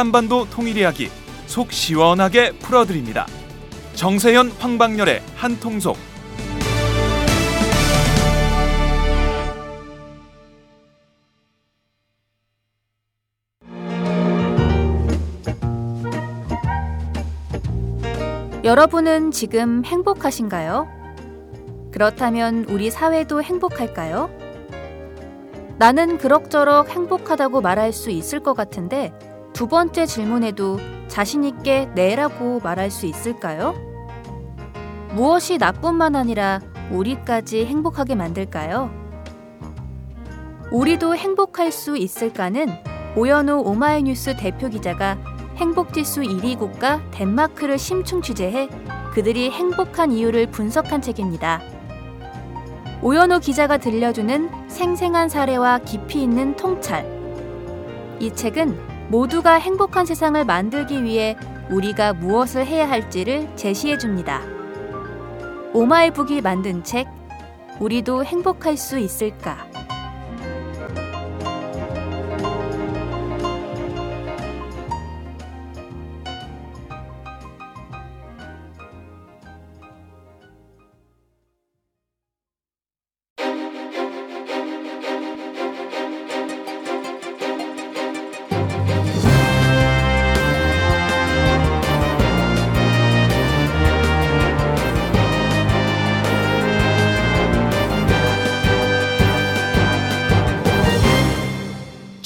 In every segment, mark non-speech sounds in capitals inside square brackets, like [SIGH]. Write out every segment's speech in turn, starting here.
한반도 통일 이야기 속 시원하게 풀어드립니다. 정세현 황방열의 한통속 여러분은 지금 행복하신가요? 그렇다면 우리 사회도 행복할까요? 나는 그럭저럭 행복하다고 말할 수 있을 것 같은데 두 번째 질문에도 자신있게 네라고 말할 수 있을까요? 무엇이 나뿐만 아니라 우리까지 행복하게 만들까요? 우리도 행복할 수 있을까는 오연우 오마이뉴스 대표 기자가 행복지수 1위 국가 덴마크를 심층 취재해 그들이 행복한 이유를 분석한 책입니다. 오연우 기자가 들려주는 생생한 사례와 깊이 있는 통찰. 이 책은 모두가 행복한 세상을 만들기 위해 우리가 무엇을 해야 할지를 제시해 줍니다. 오마이북이 만든 책, 우리도 행복할 수 있을까?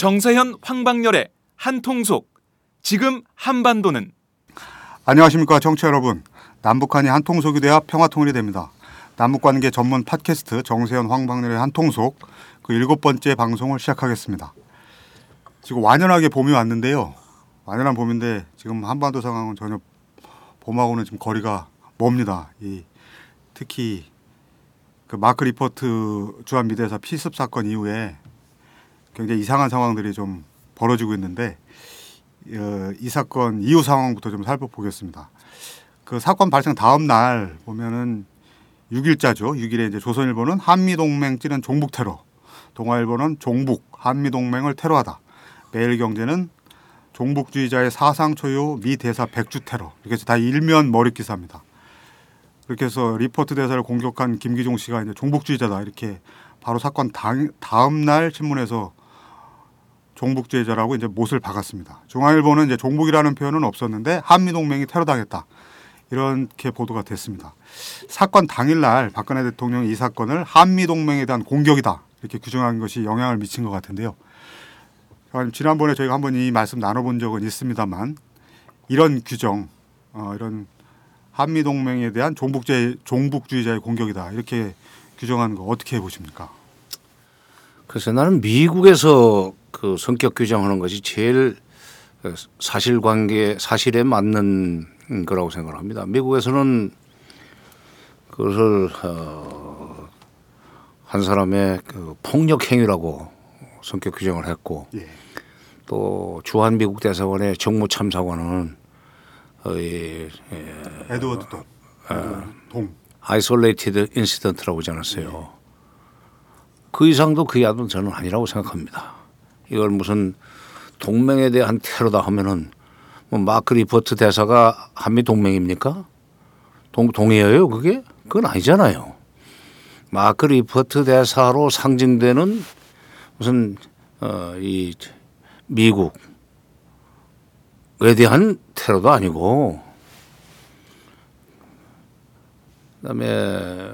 정세현 황방열의 한통속 지금 한반도는 안녕하십니까 청취자 여러분. 남북한이 한통속이 돼야 평화통일이 됩니다. 남북관계 전문 팟캐스트 정세현 황방렬의 한통속 그 일곱 번째 방송을 시작하겠습니다. 지금 완연하게 봄이 왔는데요. 완연한 봄인데 지금 한반도 상황은 전혀 봄하고는 지금 거리가 멉니다. 이 특히 그 마크 리포트 주한 미대사 피습 사건 이후에 굉장히 이상한 상황들이 좀 벌어지고 있는데 어, 이 사건 이후 상황부터 좀 살펴보겠습니다. 그 사건 발생 다음 날 보면은 6일자죠. 6일에 이제 조선일보는 한미동맹 찌른 종북 테러, 동아일보는 종북 한미동맹을 테러하다. 매일경제는 종북주의자의 사상 초유 미 대사 백주 테러 이렇게 해서 다 일면 머리 기사입니다. 그렇게 해서 리포트 대사를 공격한 김기종 씨가 이제 종북주의자다 이렇게 바로 사건 당, 다음 날 신문에서 종북주의자라고 이제 못을 박았습니다. 중앙일보는 이제 종북이라는 표현은 없었는데 한미동맹이 테러당했다. 이렇게 보도가 됐습니다. 사건 당일날 박근혜 대통령이 이 사건을 한미동맹에 대한 공격이다. 이렇게 규정한 것이 영향을 미친 것 같은데요. 지난번에 저희가 한번 이 말씀 나눠본 적은 있습니다만 이런 규정, 어, 이런 한미동맹에 대한 종북주의, 종북주의자의 공격이다. 이렇게 규정하는 거 어떻게 보십니까? 그래서 나는 미국에서 그 성격 규정하는 것이 제일 사실관계 사실에 맞는 거라고 생각을 합니다. 미국에서는 그것을 어, 한 사람의 그 폭력 행위라고 성격 규정을 했고 예. 또 주한 미국 대사관의 정무 참사관은 어, 예, 예, 에드워드 동, 어, 동. isolated incident라고 하지 않았어요. 예. 그 이상도 그 이하도 저는 아니라고 생각합니다. 이걸 무슨 동맹에 대한 테러다 하면은 뭐 마크 리퍼트 대사가 한미 동맹입니까? 동 동의어요 그게? 그건 아니잖아요. 마크 리퍼트 대사로 상징되는 무슨 어, 이 미국에 대한 테러도 아니고 그다음에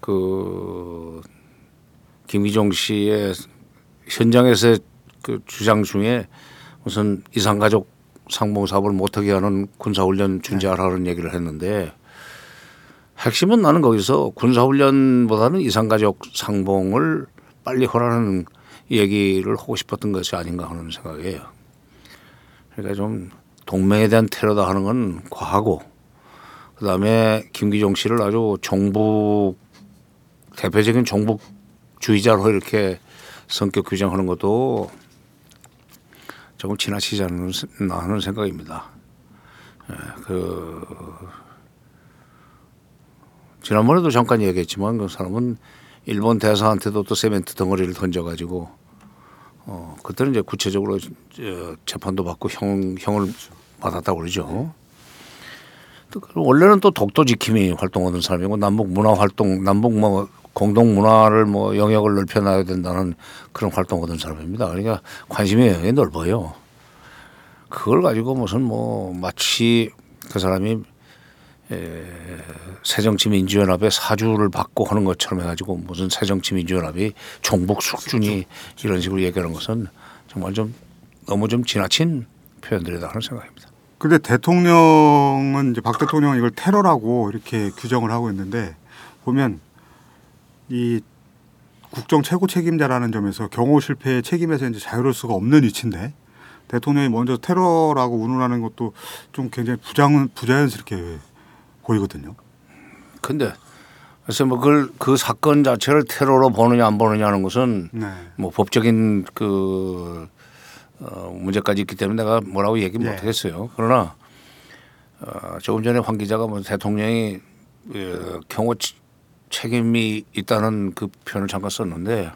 그 김기종 씨의 현장에서의 그 주장 중에 무슨 이상가족 상봉 사업을 못하게 하는 군사훈련 준비하라는 얘기를 했는데 핵심은 나는 거기서 군사훈련보다는 이상가족 상봉을 빨리 허라는 얘기를 하고 싶었던 것이 아닌가 하는 생각이에요. 그러니까 좀 동맹에 대한 테러다 하는 건 과하고 그다음에 김기종 씨를 아주 종북 대표적인 종북주의자로 이렇게 성격 규정하는 것도 조금 지나치지 않나 하는 생각입니다. 예, 그 지난번에도 잠깐 얘기했지만 그 사람은 일본 대사한테도 또 세멘트 덩어리를 던져가지고 어 그때는 이제 구체적으로 저 재판도 받고 형 형을 받았다고 그러죠. 또그 원래는 또 독도 지킴이 활동하던 사람이고 남북 문화 활동, 남북 뭐 공동 문화를 뭐 영역을 넓혀놔야 된다는 그런 활동하던 사람입니다. 그러니까 관심이 굉장히 넓어요. 그걸 가지고 무슨 뭐 마치 그 사람이 에, 새정치민주연합의 사주를 받고 하는 것처럼 해가지고 무슨 새정치민주연합이 종북 숙주니 이런 식으로 얘기하는 것은 정말 좀 너무 좀 지나친 표현들이다 하는 생각입니다. 근데 대통령은 이제 박 대통령은 이걸 테러라고 이렇게 규정을 하고 있는데 보면 이 국정 최고 책임자라는 점에서 경호 실패의 책임에서 이제 자유로울 수가 없는 위치인데 대통령이 먼저 테러라고 운운하는 것도 좀 굉장히 부장 부자연스럽게 보이거든요. 근데 그래서 뭐 그걸 그 사건 자체를 테러로 보느냐 안 보느냐는 것은 네. 뭐 법적인 그 어, 문제까지 있기 때문에 내가 뭐라고 얘기 예. 못 하겠어요. 그러나 어, 조금 전에 황 기자가 뭐 대통령이 어, 경호 치- 책임이 있다는 그 표현을 잠깐 썼는데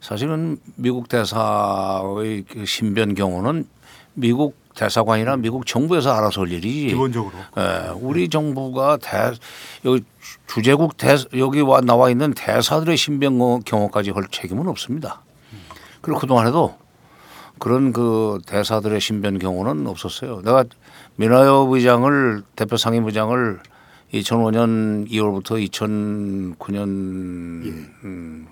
사실은 미국 대사의 그 신변 경호는 미국 대사관이나 미국 정부에서 알아서 할 일이지. 기본적으로 예, 우리 정부가 대 여기 주재국 대 여기 와 나와 있는 대사들의 신변 경호까지 할 책임은 없습니다. 그리고 그동안에도 그런 그 대사들의 신변 경호는 없었어요. 내가 민하엽 의장을 대표 상임의장을 2005년 2월부터 2009년 음,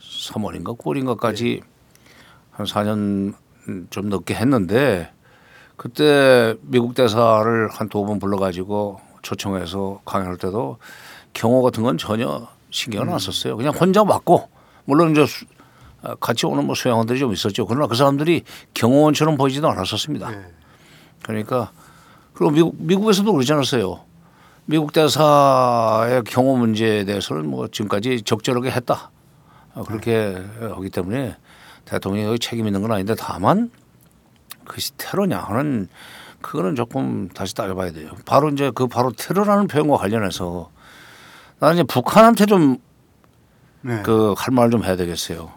3월인가 9월인가까지 한 4년 좀 넘게 했는데 그때 미국 대사를 한 두 번 불러가지고 초청해서 강연할 때도 경호 같은 건 전혀 신경을 안 썼어요. 그냥 혼자 맡고 물론 이제 수- 아, 같이 오는 뭐 수양원들이 좀 있었죠. 그러나 그 사람들이 경호원처럼 보이지도 않았었습니다. 네. 그러니까 그리고 미국 미국에서도 그러지 않았어요. 미국 대사의 경호 문제에 대해서는 뭐 지금까지 적절하게 했다. 어, 그렇게 하기 때문에 대통령이 여기 책임 있는 건 아닌데 다만 그것이 테러냐 하는 그거는 조금 다시 따져봐야 돼요. 바로 이제 그 바로 테러라는 표현과 관련해서 나는 이제 북한한테 좀 네. 그할말좀 해야 되겠어요.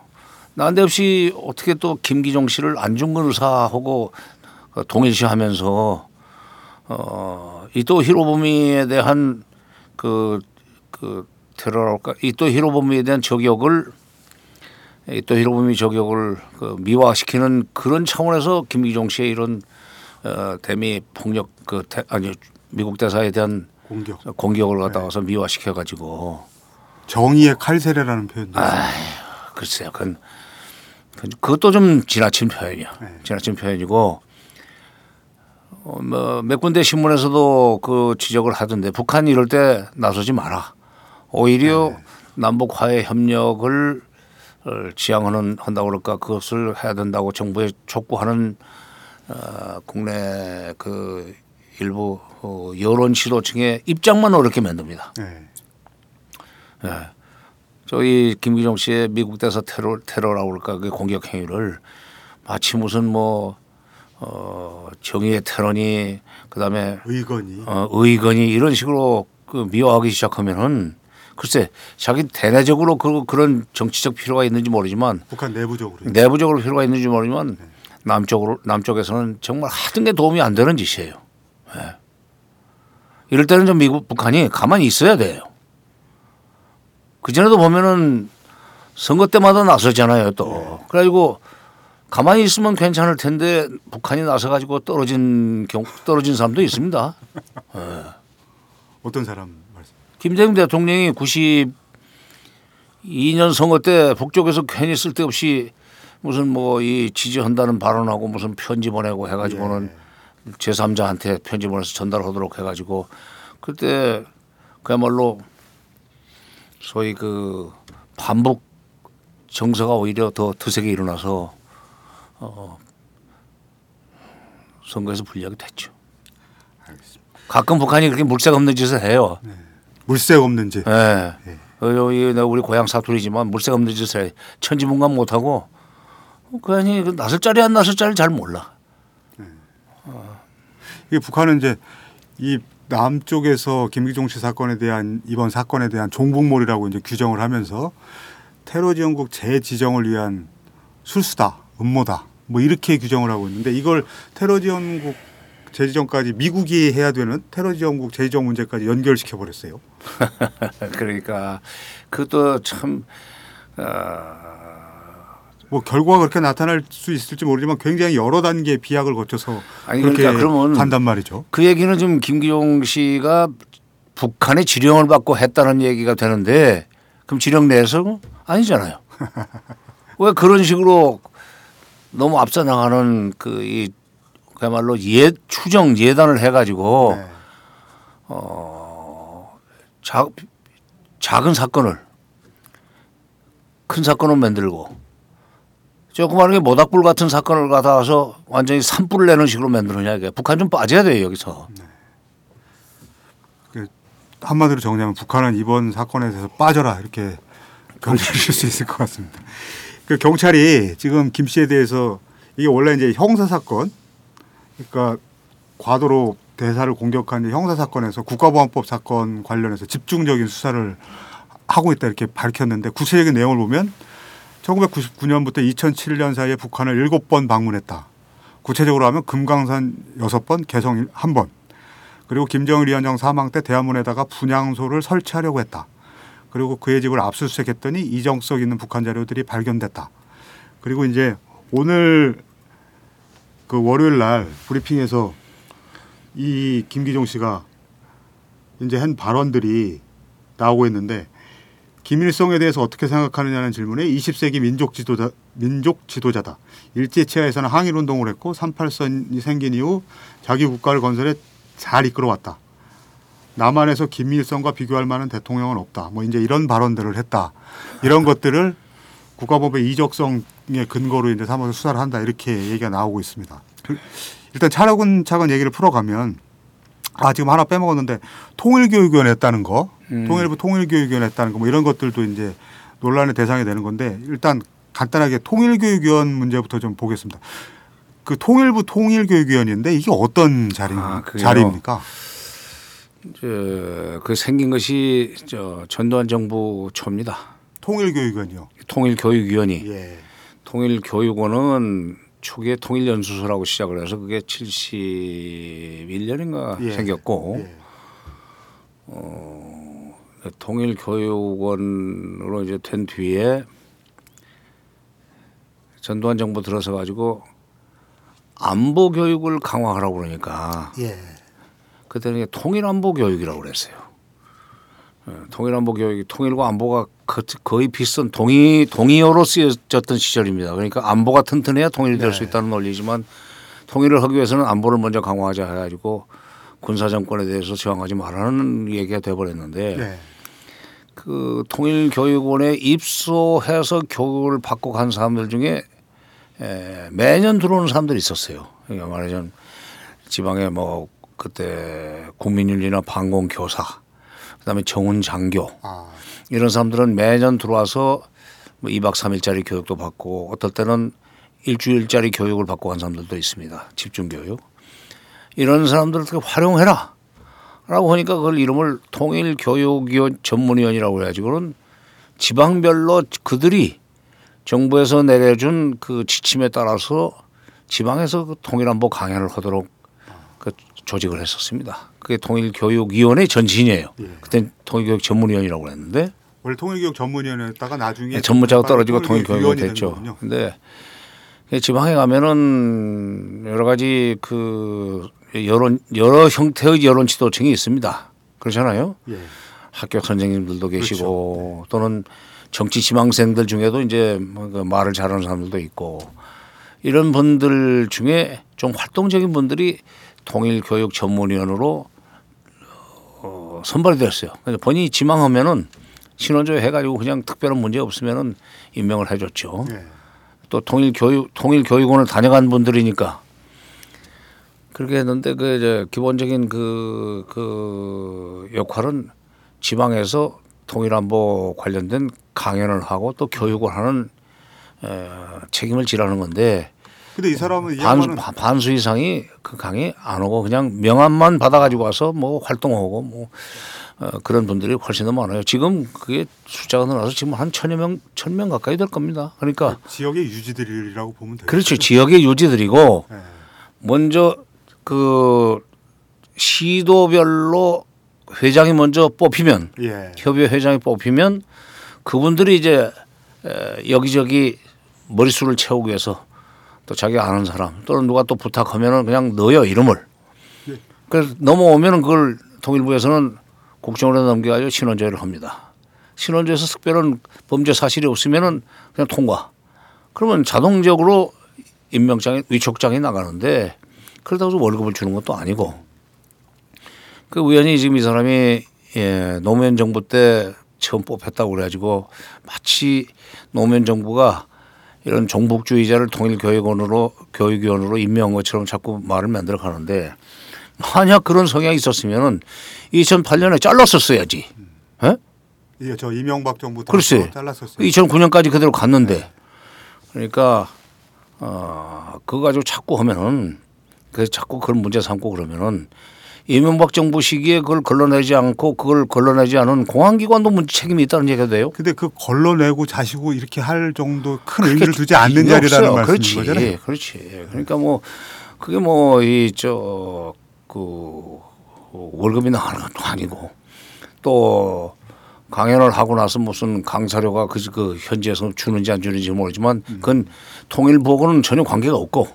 난데없이 어떻게 또 김기종 씨를 안중근 의사하고 그 동일시하면서 어 이또 히로부미에 대한 그 그 테러랄까 이또 히로부미에 대한 저격을 이또 히로부미 저격을 그 미화시키는 그런 차원에서 김기종 씨의 이런 어 대미 폭력 그 대, 아니 미국 대사에 대한 공격 공격을 갖다가서 미화시켜 가지고 정의의 칼세례라는 표현도 있어요. 글쎄요, 그건 그것도 좀 지나친 표현이야. 네. 지나친 표현이고 몇 군데 신문에서도 그 지적을 하던데 북한이 이럴 때 나서지 마라. 오히려 남북 화해 협력을 어, 지향하는 한다고 그럴까 그것을 해야 된다고 정부에 촉구하는 어, 국내 그 일부 어, 여론 지도층의 입장만 어렵게 만듭니다. 네. 저희 김기정 씨의 미국 대사 테러 테러라고 그럴까 그 공격 행위를 마치 무슨 뭐 어, 정의의 테러니 그다음에 의건이 어, 의건이 이런 식으로 그 미화하기 시작하면은 글쎄 자기 대내적으로 그 그런 정치적 필요가 있는지 모르지만 북한 내부적으로 내부적으로 필요가 있는지 모르지만 남쪽으로 남쪽에서는 정말 하등 게 도움이 안 되는 짓이에요. 예. 이럴 때는 좀 미국 북한이 가만히 있어야 돼요. 그 전에도 보면은 선거 때마다 나서잖아요 또. 그래가지고 가만히 있으면 괜찮을 텐데 북한이 나서 가지고 떨어진 경 떨어진 사람도 있습니다. 어떤 사람 말씀? 김대중 대통령이 92년 선거 때 북쪽에서 괜히 쓸데없이 무슨 뭐 이 지지한다는 발언하고 무슨 편지 보내고 해가지고는 제3자한테 편지 보내서 전달하도록 해가지고 그때 그야말로 소위 그 반북 정서가 오히려 더 드세게 일어나서 어 선거에서 불리하게 됐죠. 가끔 북한이 그렇게 물색 없는 짓을 해요. 물색 없는 짓. 예. 어, 여기 나 우리 고향 사투리지만 물색 없는 짓을 해. 천지문간 못하고 그 아니 그 나설 자리 안 나설 자리 잘 몰라. 이게 북한은 이제 이 남쪽에서 김기종 씨 사건에 대한 이번 사건에 대한 종북몰이라고 이제 규정을 하면서 테러 지원국 재지정을 위한 술수다, 음모다, 뭐 이렇게 규정을 하고 있는데 이걸 테러 지원국 재지정까지 미국이 해야 되는 테러 지원국 재지정 문제까지 연결시켜 버렸어요. [LAUGHS] 그러니까 그것도 참 어, 뭐 결과가 그렇게 나타날 수 있을지 모르지만 굉장히 여러 단계 비약을 거쳐서 아니, 그렇게 그러니까 그러면 간단 말이죠. 그 얘기는 지금 김기용 씨가 북한의 지령을 받고 했다는 얘기가 되는데 그럼 지령 내에서 아니잖아요. [LAUGHS] 왜 그런 식으로 너무 앞서 나가는 그 이 그야말로 예 추정 예단을 해가지고 네. 어, 자, 작은 사건을 큰 사건을 만들고 조그마하게 모닥불 같은 사건을 갖다와서 완전히 산불을 내는 식으로 만드느냐 이게 북한 좀 빠져야 돼요 여기서. 한마디로 정리하면 북한은 이번 사건에 대해서 빠져라 이렇게 [LAUGHS] 견주실 수 있을 것 같습니다. 그 경찰이 지금 김 씨에 대해서 이게 원래 이제 형사 사건, 그러니까 과도로 대사를 공격한 형사 사건에서 국가보안법 사건 관련해서 집중적인 수사를 하고 있다 이렇게 밝혔는데 구체적인 내용을 보면 1999년부터 2007년 사이에 북한을 7번 방문했다. 구체적으로 하면 금강산 6번, 개성 1번, 그리고 김정일 위원장 사망 때 대한문에다가 분향소를 설치하려고 했다. 그리고 그의 집을 압수수색했더니 이정석 있는 북한 자료들이 발견됐다. 그리고 이제 오늘 그 월요일 날 브리핑에서 이 김기종 씨가 이제 한 발언들이 나오고 있는데 김일성에 대해서 어떻게 생각하느냐는 질문에 20세기 민족 지도자 민족 지도자다. 일제 치하에서는 항일 운동을 했고 38선이 생긴 이후 자기 국가를 건설에 잘 이끌어왔다. 남한에서 김일성과 비교할 만한 대통령은 없다. 뭐 이제 이런 발언들을 했다. 이런 것들을 국가법의 이적성의 근거로 이제 삼아서 수사를 한다. 이렇게 얘기가 나오고 있습니다. 그 일단 차근차근 얘기를 풀어가면 아 지금 하나 빼먹었는데 통일교육위원회 했다는 거, 음. 통일부 통일교육위원회 했다는 거 뭐 이런 것들도 이제 논란의 대상이 되는 건데 일단 간단하게 통일교육위원 문제부터 좀 보겠습니다. 그 통일부 통일교육위원인데 이게 어떤 자리, 아? 자리입니까? 저그 생긴 것이 저 전두환 정부 초입니다. 통일교육위원이요. 통일교육위원회. 예. 통일교육원은 초기에 통일연수소라고 시작을 해서 그게 71년인가 예. 생겼고 예. 통일교육원으로 이제 된 뒤에 전두환 정부 들어서 가지고 안보 교육을 강화하라고 그러니까 예. 그때는 통일안보 교육이라고 그랬어요. 어, 통일안보 교육이 통일과 안보가 거- 거의 비슷한 동의 동의어로 쓰여졌던 시절입니다. 그러니까 안보가 튼튼해야 통일이 될수 네. 있다는 논리지만 통일을 하기 위해서는 안보를 먼저 강화하자 해가지고 군사 정권에 대해서 저항하지 말라는 얘기가 돼버렸는데 예. 그 통일 교육원에 입소해서 교육을 받고 간 사람들 중에 에, 매년 들어오는 사람들이 있었어요. 그러니까 말하자면 지방에 뭐 그때 국민윤리나 방공교사, 그다음에 정훈 장교 아. 이런 사람들은 매년 들어와서 뭐 2박 3일짜리 교육도 받고 어떨 때는 일주일짜리 교육을 받고 간 사람들도 있습니다. 집중 교육. 이런 사람들을 어떻게 활용해라. 라고 하니까 그걸 이름을 통일 교육위원 전문위원이라고 해가지고는 지방별로 그들이 정부에서 내려준 그 지침에 따라서 지방에서 그 통일안보 강연을 하도록 그 조직을 했었습니다. 그게 통일교육위원회 전신이에요. 예. 그때 통일교육 전문위원이라고 그랬는데 원래 통일교육 전문위원회였다가 나중에 예, 전무자가 떨어지고 통일교육위원이 통일교육이 된 됐죠. 근데 이 지방에 가면은 여러 가지 그 여론 여러 형태의 여론 지도층이 있습니다. 그렇잖아요. 예. 학교 선생님들도 계시고 또는 정치 지망생들 중에도 이제 뭐그 말을 잘하는 사람들도 있고 이런 분들 중에 좀 활동적인 분들이 통일교육 전문위원으로 어, 선발이 됐어요. 그래서 본인이 지망하면은 신원조회 해가지고 그냥 특별한 문제 없으면은 임명을 해줬죠. 예. 또 통일교육 통일교육원을 다녀간 분들이니까 그렇게 했는데 그 이제 기본적인 그, 그 역할은 지방에서 통일안보 관련된 강연을 하고 또 교육을 하는 에, 책임을 지라는 건데 근데 이 사람은 이 반, 양반은 반- 반수 이상이 그 강의 안 오고 그냥 명함만 받아가지고 와서 뭐 활동하고 뭐 어, 그런 분들이 훨씬 더 많아요. 지금 그게 숫자가 늘어서 지금 한 천여 명, 천 명 가까이 될 겁니다. 그러니까 지역의 유지들이라고 보면 되죠. 그렇죠. 지역의 유지들이고 예. 먼저 그 시도별로 회장이 먼저 뽑히면 예. 협의회 회장이 뽑히면 그분들이 이제 에, 여기저기 머릿수를 채우기 위해서 또 자기가 아는 사람 또는 누가 또 부탁하면은 그냥 넣어요 이름을. 네. 그래서 넘어오면은 그걸 통일부에서는 국정원에 넘겨가지고 신원조회를 합니다. 신원조에서 특별한 범죄 사실이 없으면은 그냥 통과. 그러면 자동적으로 임명장이 위촉장이 나가는데 그렇다고 해서 월급을 주는 것도 아니고 그 우연히 지금 이 사람이 예, 노무현 정부 때 처음 뽑혔다고 그래가지고 마치 노무현 정부가 이런 종북주의자를 통일교육원으로 교육위원으로 임명한 것처럼 자꾸 말을 만들어 가는데 만약 그런 성향이 있었으면은 2008년에 잘랐었어야지. 예? 예, 저 이명박 정부 때 글쎄. 잘랐었어요. 2009년까지 그대로 갔는데 그러니까 어 그거 가지고 자꾸 하면은 그 자꾸 그런 문제 삼고 그러면은 이명박 정부 시기에 그걸 걸러내지 않고 그걸 걸러내지 않은 공안기관도 문제 책임이 있다는 얘기가 돼요. 근데 그 걸러내고 자시고 이렇게 할 정도 큰 의미를 두지 않는 자리라는. 말씀인 그렇지, 거잖아요. 그렇지. 그러니까 뭐 그게 뭐 이 저 그 월급이 나가는 것도 아니고 또 강연을 하고 나서 무슨 강사료가 그, 그 현지에서 주는지 안 주는지 모르지만 음. 그건 통일보고는 전혀 관계가 없고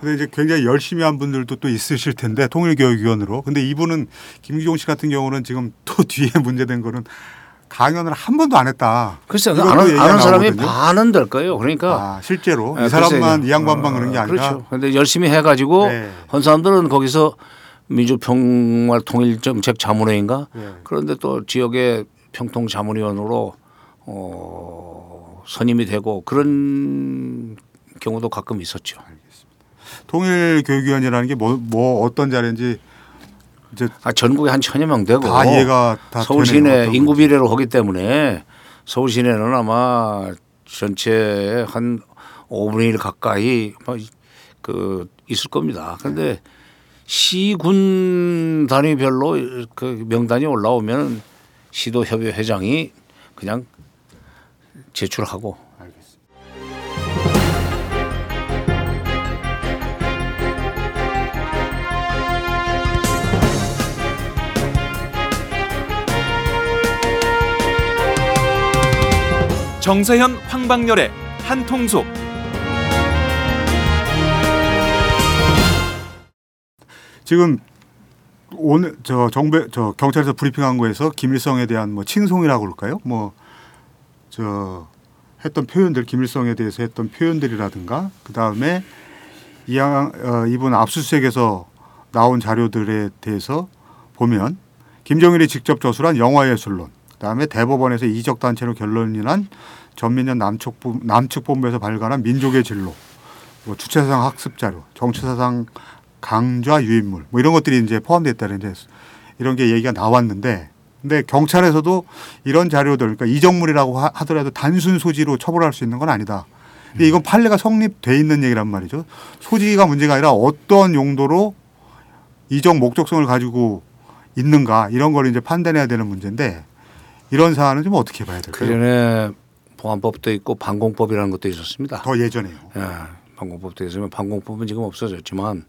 근데 이제 굉장히 열심히 한 분들도 또 있으실 텐데 통일교육위원으로. 근데 이분은 김기종 씨 같은 경우는 지금 [LAUGHS] 또 뒤에 문제된 거는 강연을 한 번도 안 했다. 글쎄 이것도 아는, 아는 사람이 나오거든요. 반은 될 거예요. 그러니까 아, 실제로 예, 이 사람만 글쎄요. 이 양반만 그런 게 어, 아니라 그렇죠. 그런데 열심히 해가지고 네. 한 사람들은 거기서 민주평화 통일정책 자문회인가 네. 그런데 또 지역의 평통 자문위원으로 어, 선임이 되고 그런 경우도 가끔 있었죠. 통일 교육위원이라는 게뭐 뭐 어떤 자리인지 이제 아, 전국에 한 천여 명 되고 다 이해가 다 서울. 시내 인구. 비례로 하기 때문에 서울 시내는 아마 전체의 한 5분의 1 가까이 뭐그 있을 겁니다. 그런데 시군 단위별로 그 명단이 올라오면 시도협의 회장이 그냥 제출하고 정세현 황방열의 한통속 지금 오늘 저 정배 저 경찰에서 브리핑한 거에서 김일성에 대한 뭐 칭송이라고 그럴까요? 뭐 저 했던 표현들 김일성에 대해서 했던 표현들이라든가 그 다음에 이양 어, 이분 압수수색에서 나온 자료들에 대해서 보면 김정일이 직접 저술한 영화예술론, 그다음에 대법원에서 이적 단체로 결론이 난 전민년 남측 남측 본부에서 발간한 민족의 진로, 뭐 주체사상 학습 자료, 정치사상 강좌 유인물 뭐 이런 것들이 이제 포함됐다는 이제 이런 게 얘기가 나왔는데 근데 경찰에서도 이런 자료들 그러니까 이정물이라고 하- 하더라도 단순 소지로 처벌할 수 있는 건 아니다. 근데 이건 판례가 성립돼 있는 얘기란 말이죠. 소지가 문제가 아니라 어떤 용도로 이적 목적성을 가지고 있는가 이런 걸 이제 판단해야 되는 문제인데 이런 사안은 좀 어떻게 봐야 그 될까요? 전에 보안법도 있고 반공법이라는 것도 있었습니다. 더 예전에요. 예, 방공법도 있으면 방공법은 지금 없어졌지만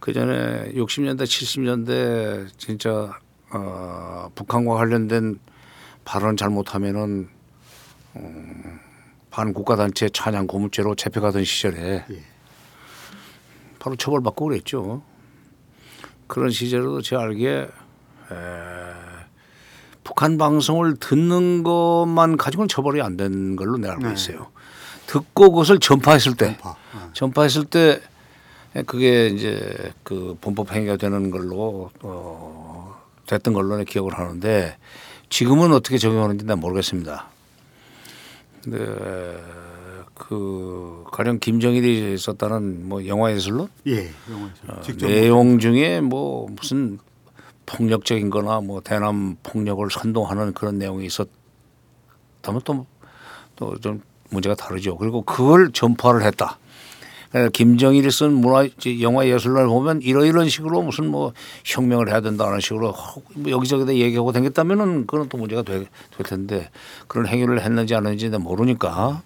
그 전에 60년대 70년대 진짜 어, 북한과 관련된 발언 잘못하면은 음, 반국가단체 찬양 고무죄로 잡혀가던 시절에 예. 바로 처벌받고 그랬죠. 그런 시절에도 제 알기에 에, 북한 방송을 듣는 것만 가지고는 처벌이 안 된 걸로 내가 알고 네. 있어요. 듣고 그것을 전파했을 때 전파. 어. 전파했을 때 그게 이제 그 범법 행위가 되는 걸로 어 됐던 걸로 내 기억을 하는데 지금은 어떻게 적용하는지 난 모르겠습니다. 근데 그 가령 김정일이 썼다는 뭐 영화 예술론 예, 영화에서 직접 내용 중에 뭐 무슨 폭력적인 거나 뭐 대남 폭력을 선동하는 그런 내용이 있었다면 또 또 좀 문제가 다르죠. 그리고 그걸 전파를 했다. 그러니까 김정일이 쓴 문화 영화 예술론을 보면 이러이런 식으로 무슨 뭐 혁명을 해야 된다는 식으로 뭐 여기저기다 얘기하고 다녔다면은 그건 또 문제가 될, 될 텐데 그런 행위를 했는지 안 했는지 모르니까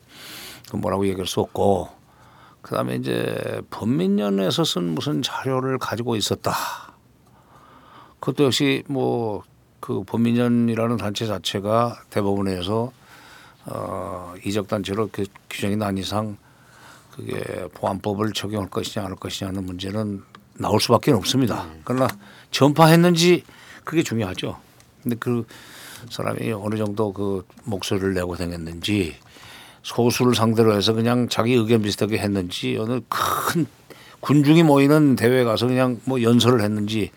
그 뭐라고 얘기할 수 없고 그다음에 이제 범민련에서 쓴 무슨 자료를 가지고 있었다. 그것도 역시 뭐 그 범민련이라는 단체 자체가 대법원에서 어 이적 단체로 그 규정이 난 이상 그게 보안법을 적용할 것이냐 안 할 것이냐는 문제는 나올 수밖에 없습니다. 그러나 전파했는지 그게 중요하죠. 근데 그 사람이 어느 정도 그 목소리를 내고 다녔는지 소수를 상대로 해서 그냥 자기 의견 비슷하게 했는지 어느 큰 군중이 모이는 대회에 가서 그냥 뭐 연설을 했는지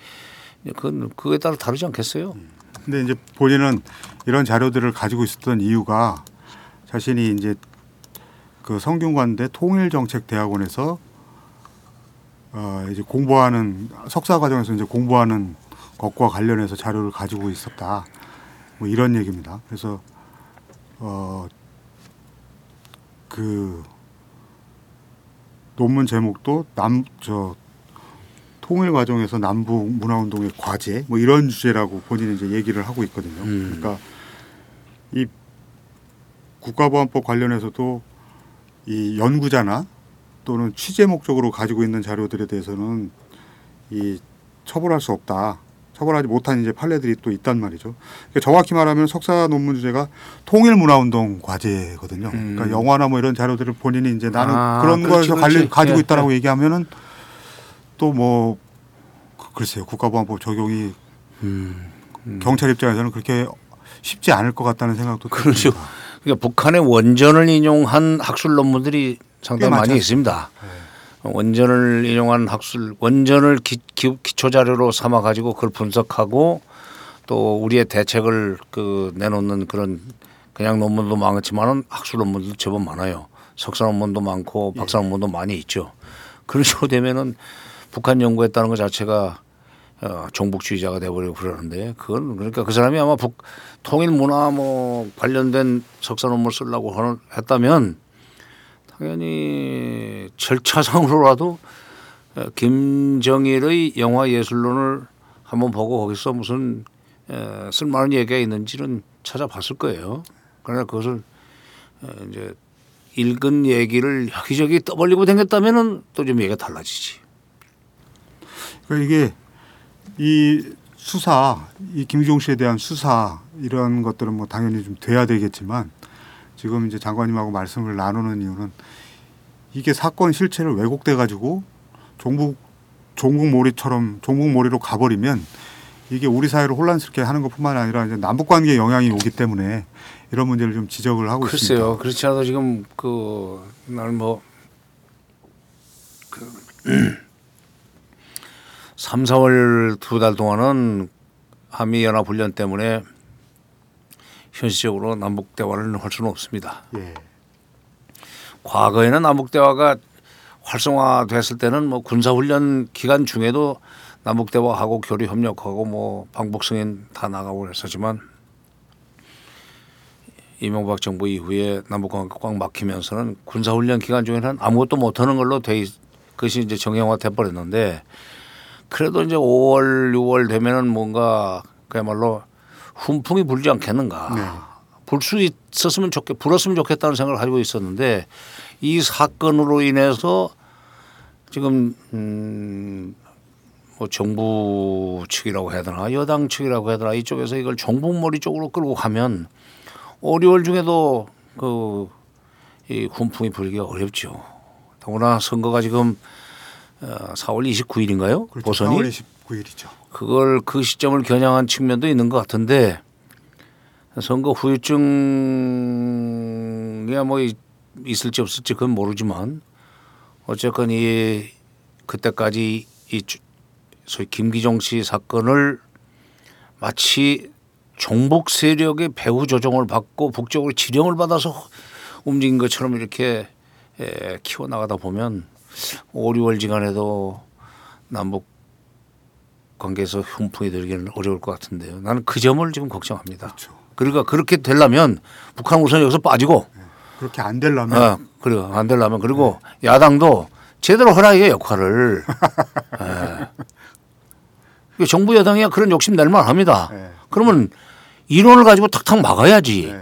그건 그거에 따라 다르지 않겠어요? 근데 이제 본인은 이런 자료들을 가지고 있었던 이유가 자신이 이제 그 성균관대 통일정책대학원에서 어 이제 공부하는 석사 과정에서 이제 공부하는 것과 관련해서 자료를 가지고 있었다. 뭐 이런 얘기입니다. 그래서 어그 논문 제목도 남 저 통일 과정에서 남북 문화 운동의 과제 뭐 이런 주제라고 본인이 이제 얘기를 하고 있거든요. 음. 그러니까 이 국가보안법 관련해서도 이 연구자나 또는 취재 목적으로 가지고 있는 자료들에 대해서는 이 처벌할 수 없다. 처벌하지 못한 이제 판례들이 또 있단 말이죠. 그러니까 정확히 말하면 석사 논문 주제가 통일 문화 운동 과제거든요. 음. 그러니까 영화나 뭐 이런 자료들을 본인이 이제 나는 아, 그런 그렇지, 거에서. 가지고 예, 있다라고 얘기하면은 또 뭐 글쎄요 국가보안법 적용이 음. 경찰 입장에서는 그렇게 쉽지 않을 것 같다는 생각도 그렇죠. 듭니다. 그러니까 북한의 원전을 인용한 학술 논문들이 상당히 꽤 많이 많지 있습니다. 원전을 인용한 학술 원전을 기, 초 자료로 삼아 가지고 그걸 분석하고 또 우리의 대책을 그 내놓는 그런 그냥 논문도 많지만은 학술 논문도 제법 많아요. 석사 논문도 많고 박사 논문도 많이 있죠. 그런 식으로 되면은 북한 연구했다는 것 자체가 어, 종북주의자가 돼버리고 그러는데 그건 그러니까 그 사람이 아마 북 통일 문화 뭐 관련된 석사 논문 쓰려고 했다면 당연히 절차상으로라도 어, 김정일의 영화 예술론을 한번 보고 거기서 무슨 에, 쓸만한 얘기가 있는지는 찾아봤을 거예요. 그러나 그것을 어, 이제 읽은 얘기를 여기저기 떠벌리고 다녔다면은 또 좀 얘기가 달라지지. 그러니까 이게 이 수사, 이 김종 씨에 대한 수사 이런 것들은 뭐 당연히 좀 돼야 되겠지만 지금 이제 장관님하고 말씀을 나누는 이유는 이게 사건 실체를 왜곡돼 가지고 종북 종북몰이처럼 종북몰이로 가버리면 이게 우리 사회를 혼란스럽게 하는 것뿐만 아니라 이제 남북 관계에 영향이 오기 때문에 이런 문제를 좀 지적을 하고 글쎄요. 있습니다. 그렇지 않아도 지금 그 나는 뭐 그, 3, 4월 두 달 동안은 한미 연합 훈련 때문에 현실적으로 남북 대화를 할 수는 없습니다. 예. 과거에는 남북 대화가 활성화됐을 때는 뭐 군사 훈련 기간 중에도 남북 대화하고 교류 협력하고 뭐 방북 승인 다 나가고 그랬었지만 이명박 정부 이후에 남북 관계가 꽉 막히면서는 군사 훈련 기간 중에는 아무것도 못 하는 걸로 돼 있, 그것이 이제 정형화 돼 버렸는데 그래도 이제 5월 6월 되면은 뭔가 그야말로 훈풍이 불지 않겠는가. 네. 불수 있었으면 좋겠, 불었으면 좋겠다는 생각을 가지고 있었는데 이 사건으로 인해서 지금 음, 뭐 정부 측이라고 해야 되나 여당 측이라고 해야 되나 이쪽에서 이걸 정북머리 쪽으로 끌고 가면 5, 6월 중에도 그 이 훈풍이 불기가 어렵죠. 더구나 선거가 지금 어, 4월 29일인가요? 그렇죠. 보선이 4월 29일이죠. 그걸 그 시점을 겨냥한 측면도 있는 것 같은데 선거 후유증이야 뭐 이- 있을지 없을지 그건 모르지만 어쨌건 이 그때까지 이 주- 소위 김기정 씨 사건을 마치 종북 세력의 배후 조종을 받고 북쪽으로 지령을 받아서 움직인 것처럼 이렇게 에, 키워 나가다 보면 5, 6월 지간에도 남북 관계에서 훈풍이 들기는 어려울 것 같은데요. 나는 그 점을 지금 걱정합니다. 그렇죠. 그러니까 그렇게 되려면 북한 우선 여기서 빠지고 그렇게 안 되려면 어, 그리고 안 되려면 그리고 야당도 제대로 [LAUGHS] 이게 역할을. 예. 정부 여당이 그런 욕심 낼 만합니다. 예. 그러면 이론을 가지고 탁탁 막아야지.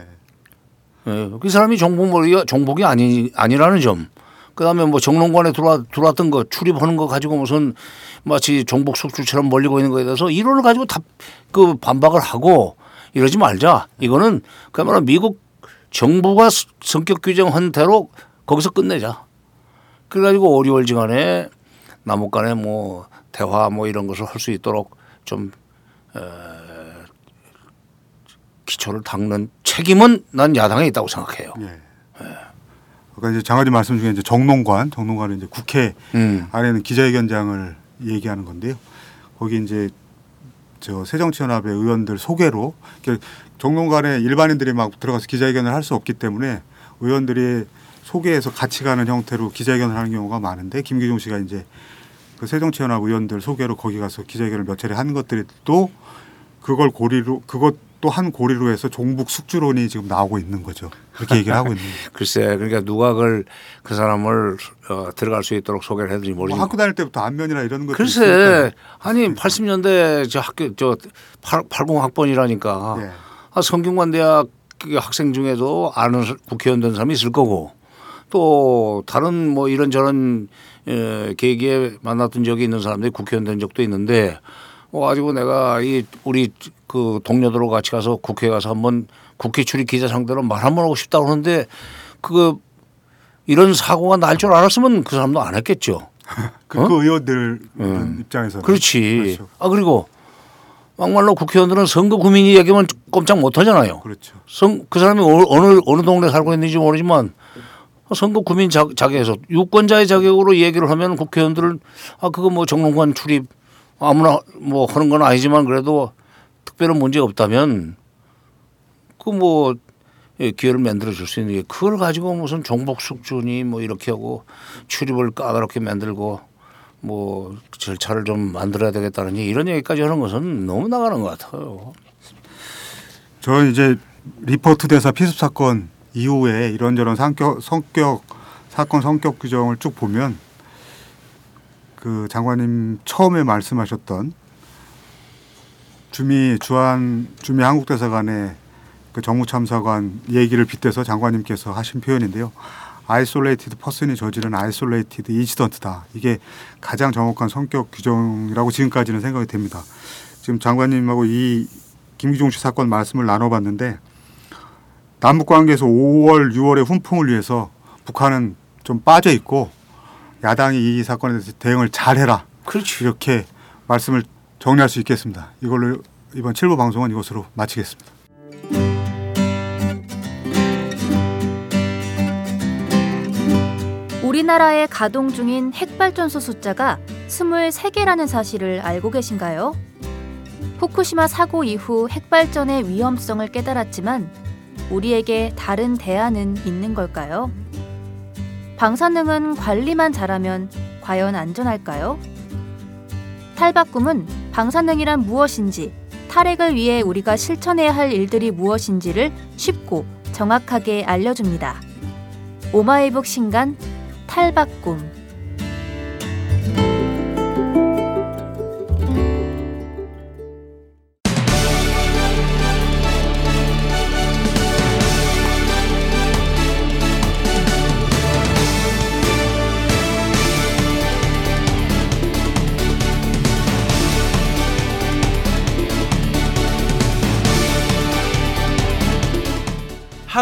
그 사람이 정복 머리가 정복이 아니 아니라는 점. 그다음에 뭐 정론관에 들어와 들어왔던 거 출입하는 거 가지고 무슨 마치 정복 속주처럼 멀리고 있는 거에 대해서 이론을 가지고 다그 반박을 하고 이러지 말자. 이거는 그야말로 미국 정부가 스- 성격 규정한 대로 거기서 끝내자. 그래가지고 오리월지간에 남북 간에 뭐 대화 뭐 이런 것을 할 수 있도록 좀 에, 기초를 닦는 책임은 난 야당에 있다고 생각해요. 예. 아까 이제 장관님 말씀 중에 이제 정론관, 정론관은 이제 국회 음. 안에는 기자회견장을 얘기하는 건데요. 거기 이제 저 새정치연합의 의원들 소개로 정론관에 일반인들이 막 들어가서 기자회견을 할 수 없기 때문에 의원들이 소개해서 같이 가는 형태로 기자회견을 하는 경우가 많은데 김기중 씨가 이제 그 새정치연합 의원들 소개로 거기 가서 기자회견을 몇 차례 한 것들이 또 그걸 고리로 그것 도한 고리로 해서 종북 숙주론이 지금 나오고 있는 거죠. 그렇게 얘기를 하고 있는 [LAUGHS] 거죠. 글쎄, 그러니까 누가 그걸 그 사람을 어, 들어갈 수 있도록 소개를 했는지 뭐 모르지만. 학교 다닐 때부터 안면이나 이런 것들 글쎄, 아니 80년대 저 학교 저 8, 80학번이라니까 예. 아, 성균관대학 그 학생 중에도 아는 사- 국회의원 된 사람이 있을 거고 또 다른 뭐 이런저런 에, 계기에 만났던 적이 있는 사람들이 국회의원 된 적도 있는데 어 가지고 내가 이 우리 그 동료들하고 같이 가서 국회에 가서 한번 국회 출입 기자 상대로 말 한번 하고 싶다고 하는데 그 이런 사고가 날 줄 알았으면 그 사람도 안 했겠죠. [LAUGHS] 그, 어? 그 의원들 입장에서는 그렇지. 그렇죠. 아 그리고 막말로 국회의원들은 선거 구민이 얘기하면 꼼짝 못 하잖아요. 그렇죠. 성, 그 사람이 어느, 어느, 어느 동네 살고 있는지 모르지만 선거 구민 자, 자격에서 유권자의 자격으로 얘기를 하면 국회의원들은 아 그거 뭐 정론관 출입 아무나 뭐 하는 건 아니지만 그래도 특별한 문제 없다면 그뭐 기회를 만들어 줄 수 있는 게 그걸 가지고 무슨 종복 숙주니 뭐 이렇게 하고 출입을 까다롭게 만들고 뭐 절차를 좀 만들어야 되겠다는 얘기 이런 얘기까지 하는 것은 너무 나가는 것 같아요. 저 이제 리포트 대사 피습 사건 이후에 이런저런 성격 성격 사건 성격 규정을 쭉 보면 그 장관님 처음에 말씀하셨던 주미 주한 주미 한국 대사관의 그 정무 참사관 얘기를 빗대서 장관님께서 하신 표현인데요. isolated person이 저지른 isolated incident다. 이게 가장 정확한 성격 규정이라고 지금까지는 생각이 됩니다. 지금 장관님하고 이 김기종 씨 사건 말씀을 나눠봤는데 남북 관계에서 5월, 6월의 훈풍을 위해서 북한은 좀 빠져 있고 야당이 이 사건에 대해서 대응을 잘해라 그렇지. 이렇게 말씀을 정리할 수 있겠습니다. 이걸로 이번 7부 방송은 이것으로 마치겠습니다. 우리나라에 가동 중인 핵발전소 숫자가 23개라는 사실을 알고 계신가요? 후쿠시마 사고 이후 핵발전의 위험성을 깨달았지만 우리에게 다른 대안은 있는 걸까요? 방사능은 관리만 잘하면 과연 안전할까요? 탈바꿈은 방사능이란 무엇인지, 탈핵을 위해 우리가 실천해야 할 일들이 무엇인지를 쉽고 정확하게 알려줍니다. 오마이북 신간 탈바꿈